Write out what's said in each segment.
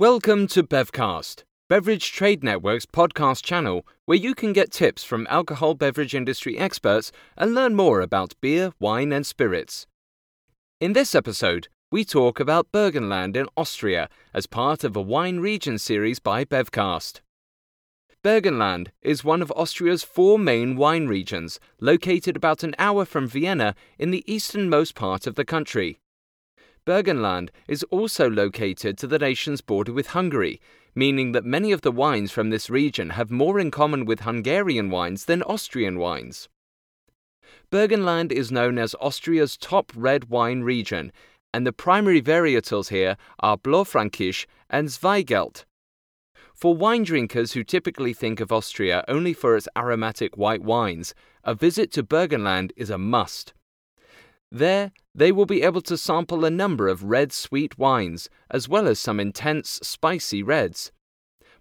Welcome to Bevcast, Beverage Trade Network's podcast channel, where you can get tips from alcohol beverage industry experts and learn more about beer, wine, and spirits. In this episode, we talk about Burgenland in Austria as part of a wine region series by Bevcast. Burgenland is one of Austria's four main wine regions, located about an hour from Vienna in the easternmost part of the country. Burgenland is also located to the nation's border with Hungary, meaning that many of the wines from this region have more in common with Hungarian wines than Austrian wines. Burgenland is known as Austria's top red wine region, and the primary varietals here are Blaufränkisch and Zweigelt. For wine drinkers who typically think of Austria only for its aromatic white wines, a visit to Burgenland is a must. There, they will be able to sample a number of red sweet wines, as well as some intense, spicy reds.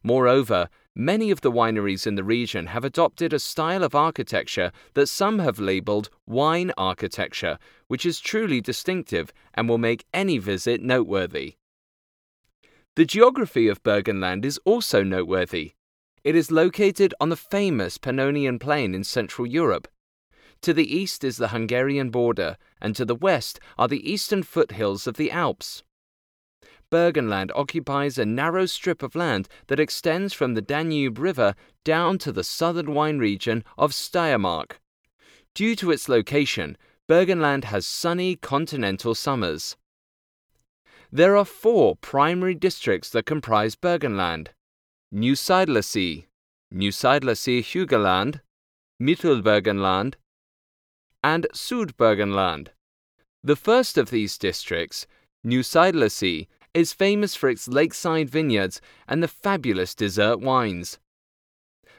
Moreover, many of the wineries in the region have adopted a style of architecture that some have labeled wine architecture, which is truly distinctive and will make any visit noteworthy. The geography of Burgenland is also noteworthy. It is located on the famous Pannonian Plain in Central Europe. To the east is the Hungarian border, and to the west are the eastern foothills of the Alps. Burgenland occupies a narrow strip of land that extends from the Danube River down to the southern wine region of Steiermark. Due to its location, Burgenland has sunny continental summers. There are four primary districts that comprise Burgenland Neusiedlersee, Neusiedlersee Hügelland, Mittelburgenland, and Südburgenland. The first of these districts, Neusiedlersee, is famous for its lakeside vineyards and the fabulous dessert wines.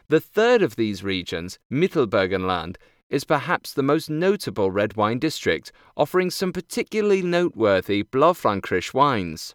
The third of these regions, Mittelburgenland, is perhaps the most notable red wine district, offering some particularly noteworthy Blaufränkisch wines.